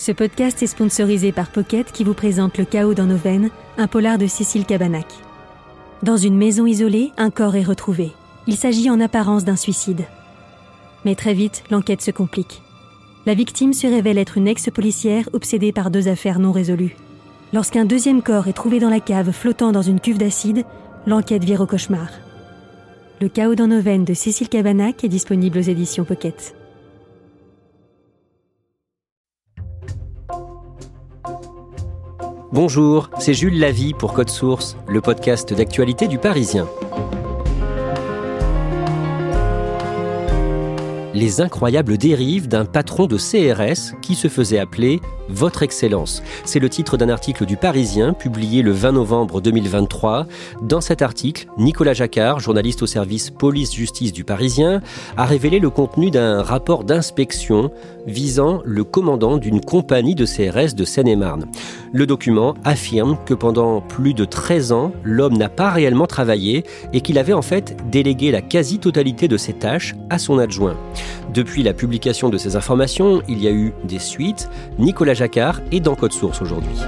Ce podcast est sponsorisé par Pocket qui vous présente Le chaos dans nos veines, un polar de Cécile Cabanac. Dans une maison isolée, un corps est retrouvé. Il s'agit en apparence d'un suicide. Mais très vite, l'enquête se complique. La victime se révèle être une ex-policière obsédée par deux affaires non résolues. Lorsqu'un deuxième corps est trouvé dans la cave flottant dans une cuve d'acide, l'enquête vire au cauchemar. Le chaos dans nos veines de Cécile Cabanac est disponible aux éditions Pocket. Bonjour, c'est Jules Lavie pour Code Source, le podcast d'actualité du Parisien. Les incroyables dérives d'un patron de CRS qui se faisait appeler votre Excellence. C'est le titre d'un article du Parisien publié le 20 novembre 2023. Dans cet article, Nicolas Jacquard, journaliste au service police-justice du Parisien, a révélé le contenu d'un rapport d'inspection visant le commandant d'une compagnie de CRS de Seine-et-Marne. Le document affirme que pendant plus de 13 ans, l'homme n'a pas réellement travaillé et qu'il avait en fait délégué la quasi-totalité de ses tâches à son adjoint. Depuis la publication de ces informations, il y a eu des suites. Nicolas Jacquard est dans Code Source aujourd'hui.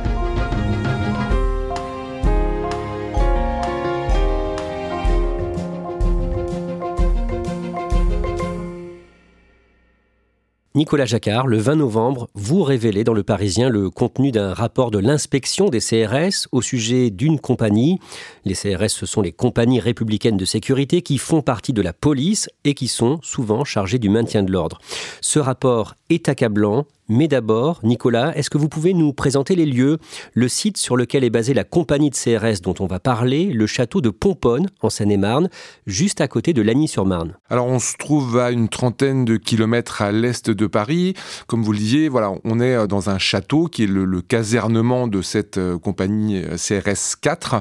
Nicolas Jacquard, le 20 novembre, vous révélez dans Le Parisien le contenu d'un rapport de l'inspection des CRS au sujet d'une compagnie. Les CRS, ce sont les compagnies républicaines de sécurité qui font partie de la police et qui sont souvent chargées du maintien de l'ordre. Ce rapport est accablant, mais d'abord, Nicolas, est-ce que vous pouvez nous présenter les lieux, le site sur lequel est basée la compagnie de CRS dont on va parler, le château de Pomponne, en Seine-et-Marne, juste à côté de Lagny-sur-Marne Alors, on se trouve à une trentaine de kilomètres à l'est de Paris. Comme vous le disiez, voilà, on est euh, dans un château qui est le, casernement de cette euh, compagnie euh, CRS 4,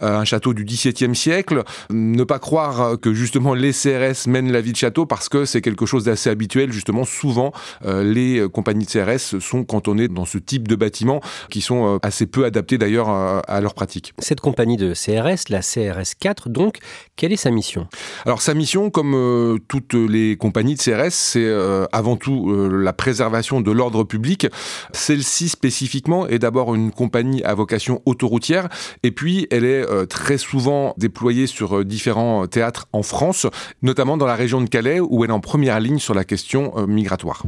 un château du XVIIe siècle. Ne pas croire que justement les CRS mènent la vie de château parce que c'est quelque chose d'assez habituel. Justement, souvent, les compagnies de CRS sont cantonnés dans ce type de bâtiments qui sont euh, assez peu adaptés d'ailleurs à leur pratique. Cette compagnie de CRS, la CRS 4 donc, quelle est sa mission? Alors sa mission, comme euh, toutes les compagnies de CRS, c'est euh, avant tout la préservation de l'ordre public. Celle-ci spécifiquement est d'abord une compagnie à vocation autoroutière et puis elle est très souvent déployée sur différents théâtres en France, notamment dans la région de Calais où elle est en première ligne sur la question migratoire.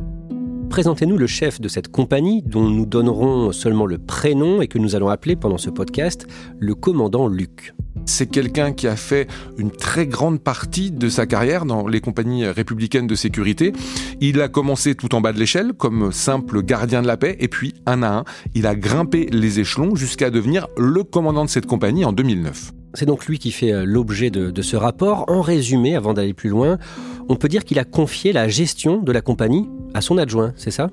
Présentez-nous le chef de cette compagnie dont nous donnerons seulement le prénom et que nous allons appeler pendant ce podcast le commandant Luc. C'est quelqu'un qui a fait une très grande partie de sa carrière dans les compagnies républicaines de sécurité. Il a commencé tout en bas de l'échelle comme simple gardien de la paix et puis un à un, il a grimpé les échelons jusqu'à devenir le commandant de cette compagnie en 2009. C'est donc lui qui fait euh, l'objet de, de, ce rapport. En résumé, avant d'aller plus loin, on peut dire qu'il a confié la gestion de la compagnie à son adjoint, c'est ça?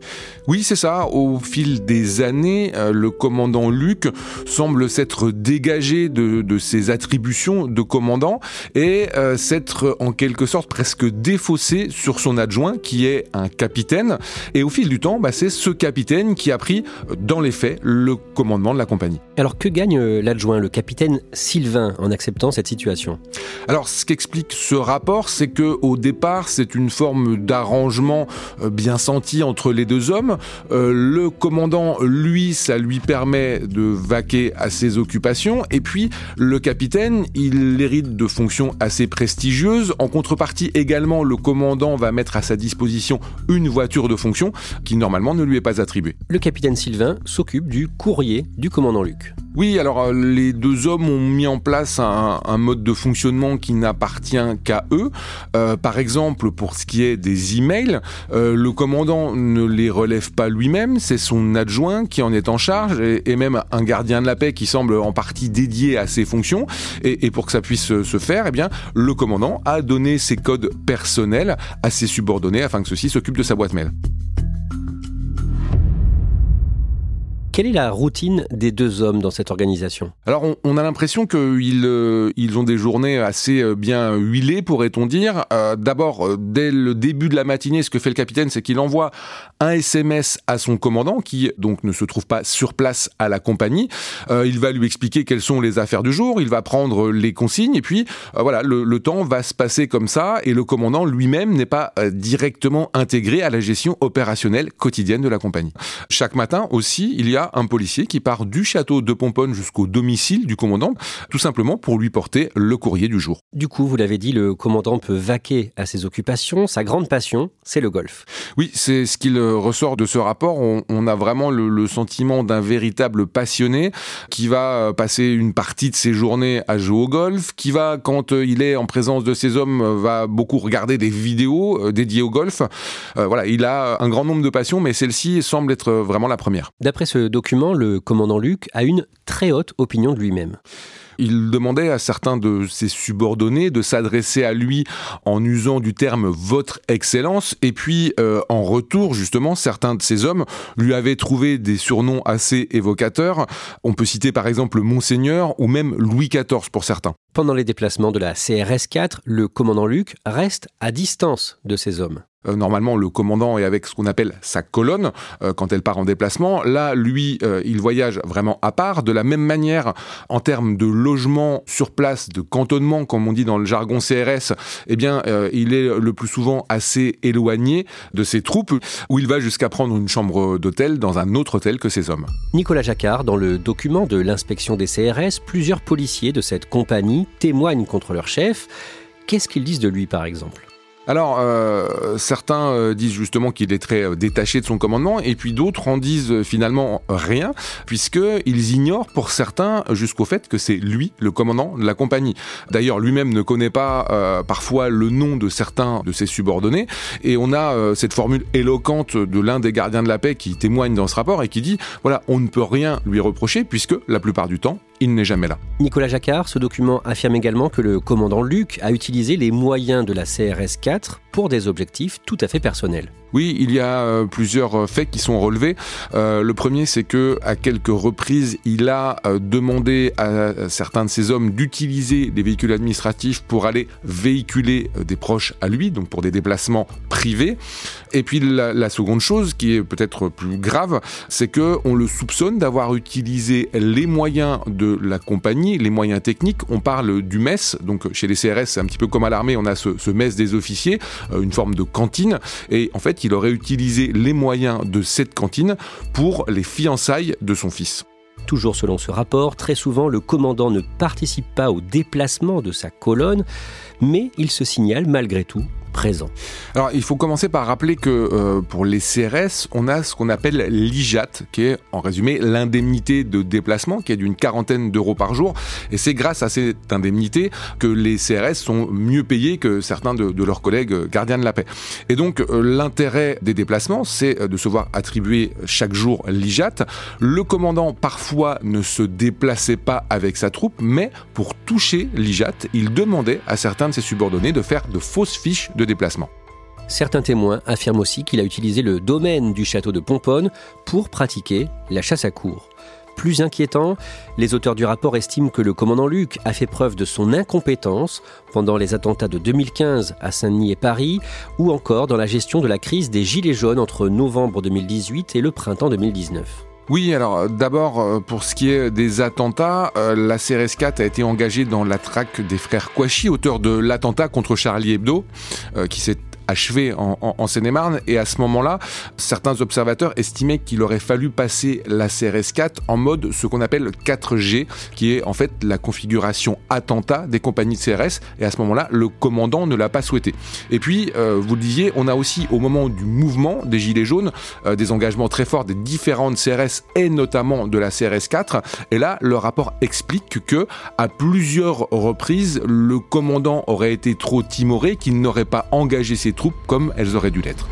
Oui, c'est ça. Au fil des années, euh, le commandant Luc semble s'être dégagé de, ses attributions de commandant et euh, s'être en quelque sorte presque défaussé sur son adjoint qui est un capitaine. Et au fil du temps, bah, c'est ce capitaine qui a pris, dans les faits, le commandement de la compagnie. Alors que gagne l'adjoint, le capitaine Sylvain? En acceptant cette situation Alors, ce qu'explique ce rapport, c'est que au départ, c'est une forme d'arrangement euh, bien senti entre les deux hommes. Euh, le commandant, lui, ça lui permet de vaquer à ses occupations, et puis le capitaine, il hérite de fonctions assez prestigieuses. En contrepartie, également, le commandant va mettre à sa disposition une voiture de fonction qui normalement ne lui est pas attribuée. Le capitaine Sylvain s'occupe du courrier du commandant Luc. Oui, alors euh, les deux hommes ont mis en place un, mode de fonctionnement qui n'appartient qu'à eux. Euh, par exemple, pour ce qui est des emails, euh, le commandant ne les relève pas lui-même, c'est son adjoint qui en est en charge et, même un gardien de la paix qui semble en partie dédié à ces fonctions. Et, et pour que ça puisse se faire, eh bien, le commandant a donné ses codes personnels à ses subordonnés afin que ceux-ci s'occupent de sa boîte mail. Quelle est la routine des deux hommes dans cette organisation? Alors, on, a l'impression qu'ils euh, ont des journées assez euh, bien huilées, pourrait-on dire. Euh, d'abord, dès le début de la matinée, ce que fait le capitaine, c'est qu'il envoie un SMS à son commandant, qui donc ne se trouve pas sur place à la compagnie. il va lui expliquer quelles sont les affaires du jour, il va prendre les consignes, et puis voilà, le, le, temps va se passer comme ça, et le commandant lui-même n'est pas directement intégré à la gestion opérationnelle quotidienne de la compagnie. Chaque matin aussi, il y a un policier qui part du château de Pomponne jusqu'au domicile du commandant, tout simplement pour lui porter le courrier du jour. Du coup, vous l'avez dit, le commandant peut vaquer à ses occupations. Sa grande passion, c'est le golf. Oui, c'est ce qu'il ressort de ce rapport. On, a vraiment le, sentiment d'un véritable passionné qui va passer une partie de ses journées à jouer au golf, qui va, quand il est en présence de ses hommes, va beaucoup regarder des vidéos euh, dédiées au golf. Euh, voilà, il a un grand nombre de passions, mais celle-ci semble être vraiment la première. D'après ce document, le commandant Luc a une très haute opinion de lui-même. Il demandait à certains de ses subordonnés de s'adresser à lui en usant du terme votre excellence et puis euh, en retour justement certains de ces hommes lui avaient trouvé des surnoms assez évocateurs. On peut citer par exemple Monseigneur ou même Louis XIV pour certains. Pendant les déplacements de la CRS 4, le commandant Luc reste à distance de ces hommes. Euh, normalement, le commandant est avec ce qu'on appelle sa colonne euh, quand elle part en déplacement. Là, lui, euh, il voyage vraiment à part. De la même manière, en termes de logement sur place, de cantonnement, comme on dit dans le jargon CRS, eh bien, il est le plus souvent assez éloigné de ses troupes, où il va jusqu'à prendre une chambre d'hôtel dans un autre hôtel que ses hommes. Nicolas Jacquard, dans le document de l'inspection des CRS, plusieurs policiers de cette compagnie témoignent contre leur chef. Qu'est-ce qu'ils disent de lui, par exemple? Alors, euh, certains euh, disent justement qu'il est très euh, détaché de son commandement, et puis d'autres en disent finalement rien, puisqu'ils ignorent pour certains jusqu'au fait que c'est lui le commandant de la compagnie. D'ailleurs, lui-même ne connaît pas parfois le nom de certains de ses subordonnés, et on a cette formule éloquente de l'un des gardiens de la paix qui témoigne dans ce rapport et qui dit, voilà, on ne peut rien lui reprocher, puisque la plupart du temps, il n'est jamais là. Nicolas Jacquard, ce document affirme également que le commandant Luc a utilisé les moyens de la CRS 4 pour des objectifs tout à fait personnels. Oui, il y a euh, plusieurs euh, faits qui sont relevés. Euh, le premier, c'est que à quelques reprises, il a demandé à certains de ses hommes d'utiliser des véhicules administratifs pour aller véhiculer des proches à lui, donc pour des déplacements privés. Et puis la, seconde chose, qui est peut-être plus grave, c'est que on le soupçonne d'avoir utilisé les moyens de la compagnie, les moyens techniques. On parle du MES, donc chez les CRS, c'est un petit peu comme à l'armée, on a ce, ce MES des officiers, une forme de cantine. Et en fait, qu'il aurait utilisé les moyens de cette cantine pour les fiançailles de son fils. Toujours selon ce rapport, très souvent le commandant ne participe pas au déplacement de sa colonne, mais il se signale malgré tout présent. Alors, il faut commencer par rappeler que euh, pour les CRS, on a ce qu'on appelle l'IJAT, qui est en résumé l'indemnité de déplacement, qui est d'une quarantaine d'euros par jour. Et c'est grâce à cette indemnité que les CRS sont mieux payés que certains de, leurs collègues gardiens de la paix. Et donc, euh, l'intérêt des déplacements, c'est de se voir attribuer chaque jour l'IJAT. Le commandant, parfois, ne se déplaçait pas avec sa troupe, mais pour toucher l'IJAT, il demandait à certains de ses subordonnés de faire de fausses fiches de déplacement. Certains témoins affirment aussi qu'il a utilisé le domaine du château de Pomponne pour pratiquer la chasse à cour. Plus inquiétant, les auteurs du rapport estiment que le commandant Luc a fait preuve de son incompétence pendant les attentats de 2015 à Saint-Denis et Paris, ou encore dans la gestion de la crise des Gilets jaunes entre novembre 2018 et le printemps 2019. Oui, alors euh, d'abord, euh, pour ce qui est des attentats, euh, la CRS 4 a été engagée dans la traque des frères Kouachi, auteurs de l'attentat contre Charlie Hebdo, qui s'est achevé en, Seine-et-Marne. Et à ce moment-là, certains observateurs estimaient qu'il aurait fallu passer la CRS 4 en mode ce qu'on appelle 4G, qui est en fait la configuration attentat des compagnies de CRS. Et à ce moment-là, le commandant ne l'a pas souhaité. Et puis, euh, vous le disiez, on a aussi au moment du mouvement des Gilets jaunes euh, des engagements très forts des différentes CRS et notamment de la CRS 4. Et là, le rapport explique que à plusieurs reprises, le commandant aurait été trop timoré, qu'il n'aurait pas engagé ses troupes comme elles auraient dû l'être.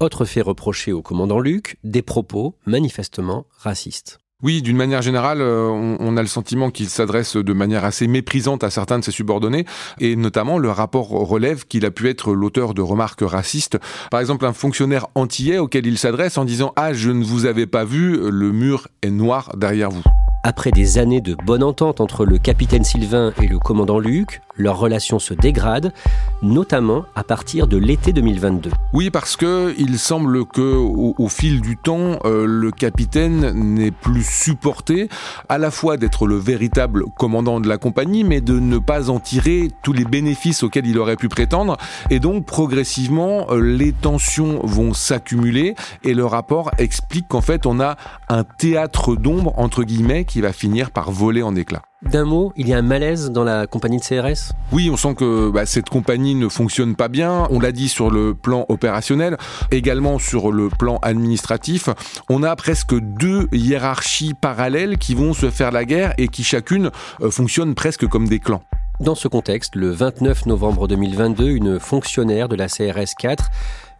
Autre fait reproché au commandant Luc, des propos manifestement racistes. Oui, d'une manière générale, euh, on, a le sentiment qu'il s'adresse de manière assez méprisante à certains de ses subordonnés, et notamment le rapport relève qu'il a pu être l'auteur de remarques racistes. Par exemple, un fonctionnaire antillais auquel il s'adresse en disant ⁇ Ah, je ne vous avais pas vu, le mur est noir derrière vous ⁇ après des années de bonne entente entre le capitaine Sylvain et le commandant Luc, leur relation se dégrade, notamment à partir de l'été 2022. Oui, parce que il semble que au, fil du temps, euh, le capitaine n'est plus supporté à la fois d'être le véritable commandant de la compagnie, mais de ne pas en tirer tous les bénéfices auxquels il aurait pu prétendre. Et donc, progressivement, euh, les tensions vont s'accumuler et le rapport explique qu'en fait, on a un théâtre d'ombre, entre guillemets, qui va finir par voler en éclats. D'un mot, il y a un malaise dans la compagnie de CRS Oui, on sent que bah, cette compagnie ne fonctionne pas bien. On l'a dit sur le plan opérationnel, également sur le plan administratif. On a presque deux hiérarchies parallèles qui vont se faire la guerre et qui chacune euh, fonctionnent presque comme des clans. Dans ce contexte, le 29 novembre 2022, une fonctionnaire de la CRS 4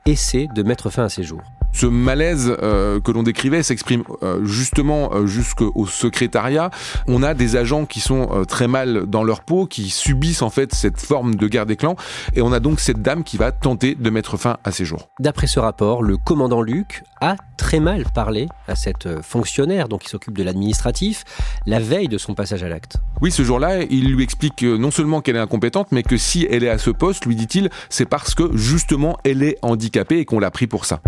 essaie de mettre fin à ses jours. Ce malaise euh, que l'on décrivait s'exprime euh, justement euh, jusqu'au secrétariat. On a des agents qui sont très mal dans leur peau, qui subissent en fait cette forme de guerre des clans, et on a donc cette dame qui va tenter de mettre fin à ses jours. D'après ce rapport, le commandant Luc a très mal parlé à cette fonctionnaire, donc qui s'occupe de l'administratif, la veille de son passage à l'acte. Oui, ce jour-là, il lui explique non seulement qu'elle est incompétente, mais que si elle est à ce poste, lui dit-il, c'est parce que justement elle est handicapée et qu'on l'a pris pour ça.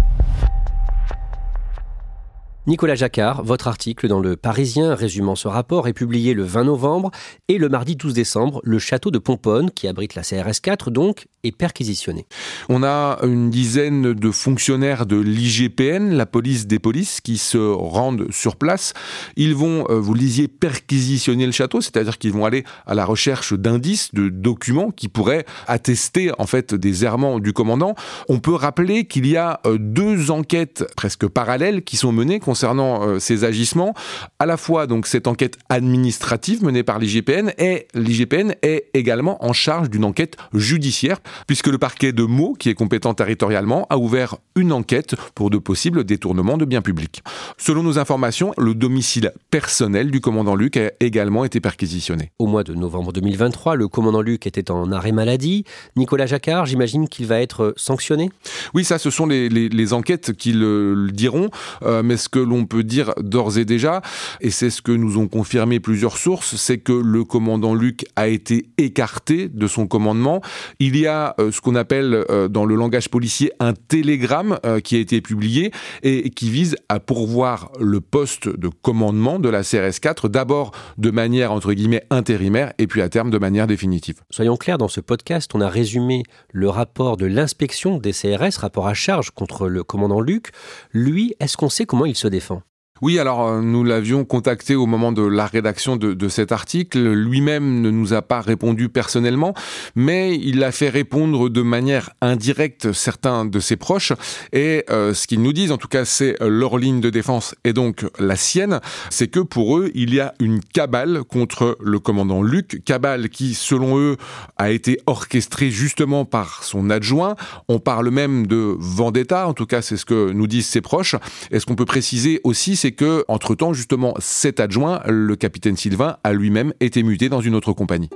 Nicolas Jacquard, votre article dans le Parisien résumant ce rapport est publié le 20 novembre et le mardi 12 décembre, le château de Pomponne, qui abrite la CRS 4 donc, est perquisitionné. On a une dizaine de fonctionnaires de l'IGPN, la police des polices, qui se rendent sur place. Ils vont, euh, vous lisiez, perquisitionner le château, c'est-à-dire qu'ils vont aller à la recherche d'indices, de documents qui pourraient attester en fait des errements du commandant. On peut rappeler qu'il y a euh, deux enquêtes presque parallèles qui sont menées concernant euh, ces agissements, à la fois donc cette enquête administrative menée par l'IGPN et l'IGPN est également en charge d'une enquête judiciaire puisque le parquet de Meaux, qui est compétent territorialement, a ouvert une enquête pour de possibles détournements de biens publics. Selon nos informations, le domicile personnel du commandant Luc a également été perquisitionné. Au mois de novembre 2023, le commandant Luc était en arrêt maladie. Nicolas Jacquard, j'imagine qu'il va être sanctionné? Oui, ça, ce sont les, enquêtes qui le, diront. Euh, mais ce que l'on peut dire d'ores et déjà, et c'est ce que nous ont confirmé plusieurs sources, c'est que le commandant Luc a été écarté de son commandement. Il y a euh, ce qu'on appelle euh, dans le langage policier un télégramme euh, qui a été publié et qui vise à pourvoir le poste de commandement de la CRS 4, d'abord de manière entre guillemets intérimaire et puis à terme de manière définitive. Soyons clairs, dans ce podcast, on a résumé le rapport de l'inspection des CRS, rapport à charge contre le commandant Luc. Lui, est-ce qu'on sait comment il se défend oui, alors euh, nous l'avions contacté au moment de la rédaction de, cet article. Lui-même ne nous a pas répondu personnellement, mais il a fait répondre de manière indirecte certains de ses proches. Et euh, ce qu'ils nous disent, en tout cas, c'est leur ligne de défense et donc la sienne, c'est que pour eux, il y a une cabale contre le commandant Luc, cabale qui, selon eux, a été orchestrée justement par son adjoint. On parle même de vendetta, en tout cas, c'est ce que nous disent ses proches. est ce qu'on peut préciser aussi, c'est que, entre-temps, justement, cet adjoint, le capitaine Sylvain, a lui-même été muté dans une autre compagnie.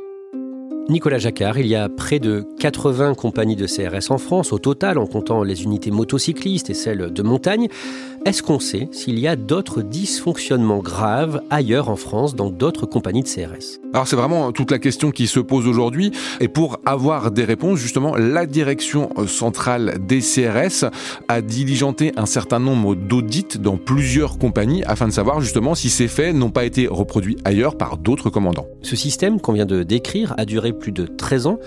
Nicolas Jacquard, il y a près de 80 compagnies de CRS en France, au total, en comptant les unités motocyclistes et celles de montagne. Est-ce qu'on sait s'il y a d'autres dysfonctionnements graves ailleurs en France dans d'autres compagnies de CRS Alors c'est vraiment toute la question qui se pose aujourd'hui. Et pour avoir des réponses, justement, la direction centrale des CRS a diligenté un certain nombre d'audits dans plusieurs compagnies afin de savoir justement si ces faits n'ont pas été reproduits ailleurs par d'autres commandants. Ce système qu'on vient de décrire a duré plus de 13 ans.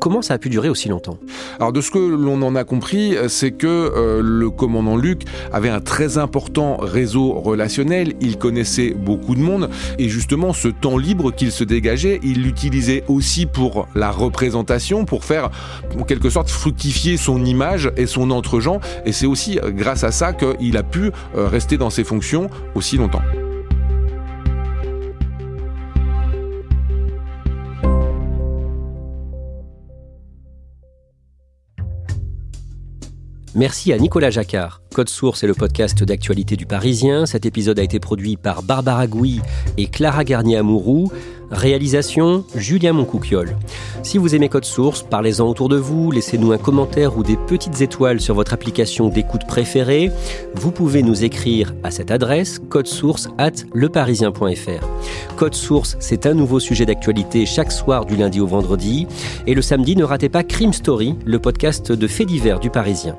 Comment ça a pu durer aussi longtemps? Alors de ce que l'on en a compris, c'est que euh, le commandant Luc avait un très important réseau relationnel, il connaissait beaucoup de monde. Et justement ce temps libre qu'il se dégageait, il l'utilisait aussi pour la représentation, pour faire en quelque sorte fructifier son image et son entre-gens. Et c'est aussi grâce à ça qu'il a pu euh, rester dans ses fonctions aussi longtemps. Merci à Nicolas Jacquard. Code Source est le podcast d'actualité du Parisien. Cet épisode a été produit par Barbara Gouy et Clara Garnier-Amouroux. Réalisation Julien Moncouquiole. Si vous aimez Code Source, parlez-en autour de vous, laissez-nous un commentaire ou des petites étoiles sur votre application d'écoute préférée. Vous pouvez nous écrire à cette adresse codesource at leparisien.fr. Code Source, c'est un nouveau sujet d'actualité chaque soir du lundi au vendredi. Et le samedi, ne ratez pas Crime Story, le podcast de faits divers du Parisien.